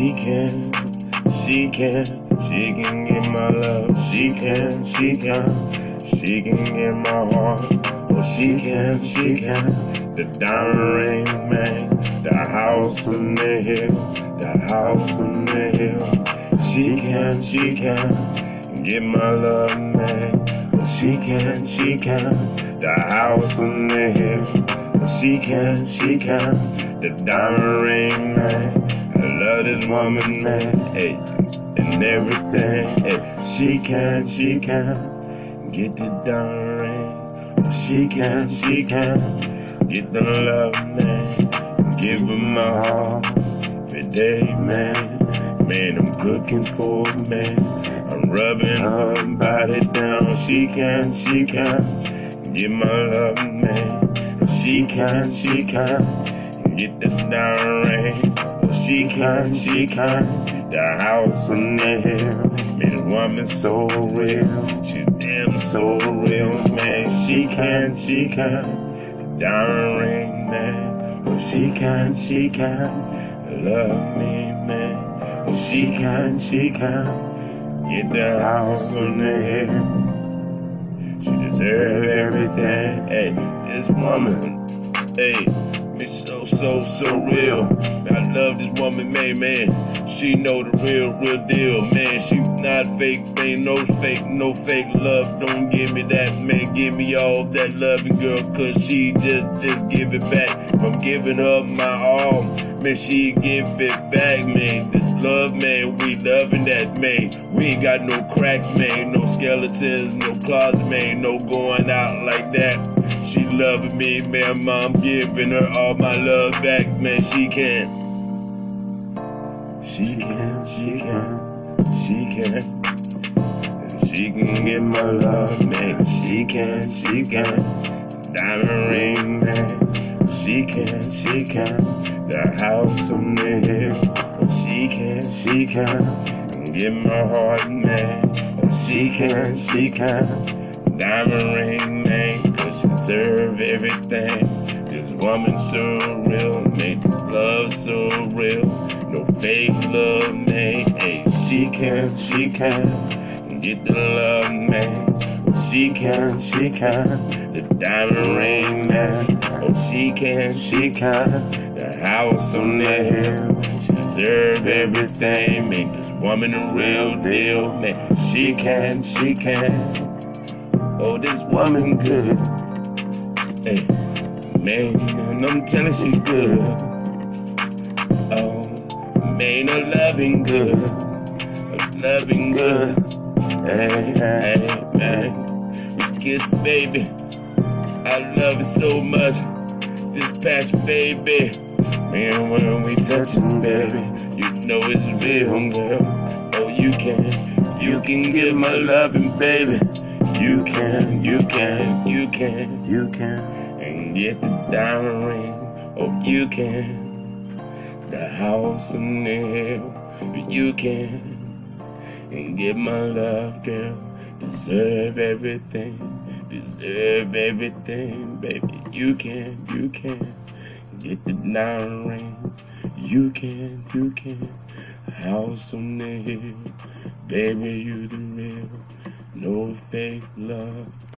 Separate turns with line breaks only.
She can, she can, she can get my love. She can, she can, she can get my heart. Oh, she can, she can. The diamond ring, man. The house on the hill, the house on the hill. She can, she can get my love, man. Oh, she can, she can. The house on the hill. Oh, she can, she can. The diamond ring, man. I love this woman, man, hey, and everything, hey. She can, she can get the diamond ring. She can, she can get the love, man. Give her my heart every day, man. Man, I'm cooking for her, man. I'm rubbing her body down. She can, she can get my love, man. She can, she can get the ring. She can, she can. The house on the hill. Man, the woman so real. She damn so real, man. She can, she can. The ring, man. Oh, she can, she can. Love me, man. Oh, she can, she can. Get the house on the. She deserve everything. Hey, this woman. Hey. It's so, so, so real. I love this woman, man, man. She know the real, real deal, man. She not fake, ain't no fake, no fake love. Don't give me that, man. Give me all that loving girl, cause she just, just give it back. I'm giving her my all. Man, she give it back, man. This love, man, we loving that, man. We ain't got no cracks, man. No skeletons, no closet, man. No going out like that. Loving me, man. Mom giving her all my love back, man. She can. She can, she can, she can. She can get my love, man. She can, she can. Diamond ring, man. She can, she can. The house on the hill. She can, she can. Get my heart, man. She can, she can. Diamond ring, everything. This woman so real, make love so real. No fake love, man. Hey, she can, she can get the love, man. She can, she can. The diamond ring, man. Oh, she can, she can. The house on the hill. She deserve everything. Make this woman a real deal, man. She can, she can. Oh, this woman good. Hey, man, I'm telling she good. Oh, man, I'm loving good. I'm loving good. Hey, hey, man. Kiss, baby. I love it so much. This passion, baby. Man, when we touching, baby, you know it's real, girl. Oh, you can, you can get my loving, baby. You can, you can, you can, you can, and get the diamond ring. Oh, you can, the house on the hill. You can, and get my love, girl. Deserve everything, deserve everything, baby. You can, you can, get the diamond ring. You can, you can, house on the hill. Baby, you the real no fake love.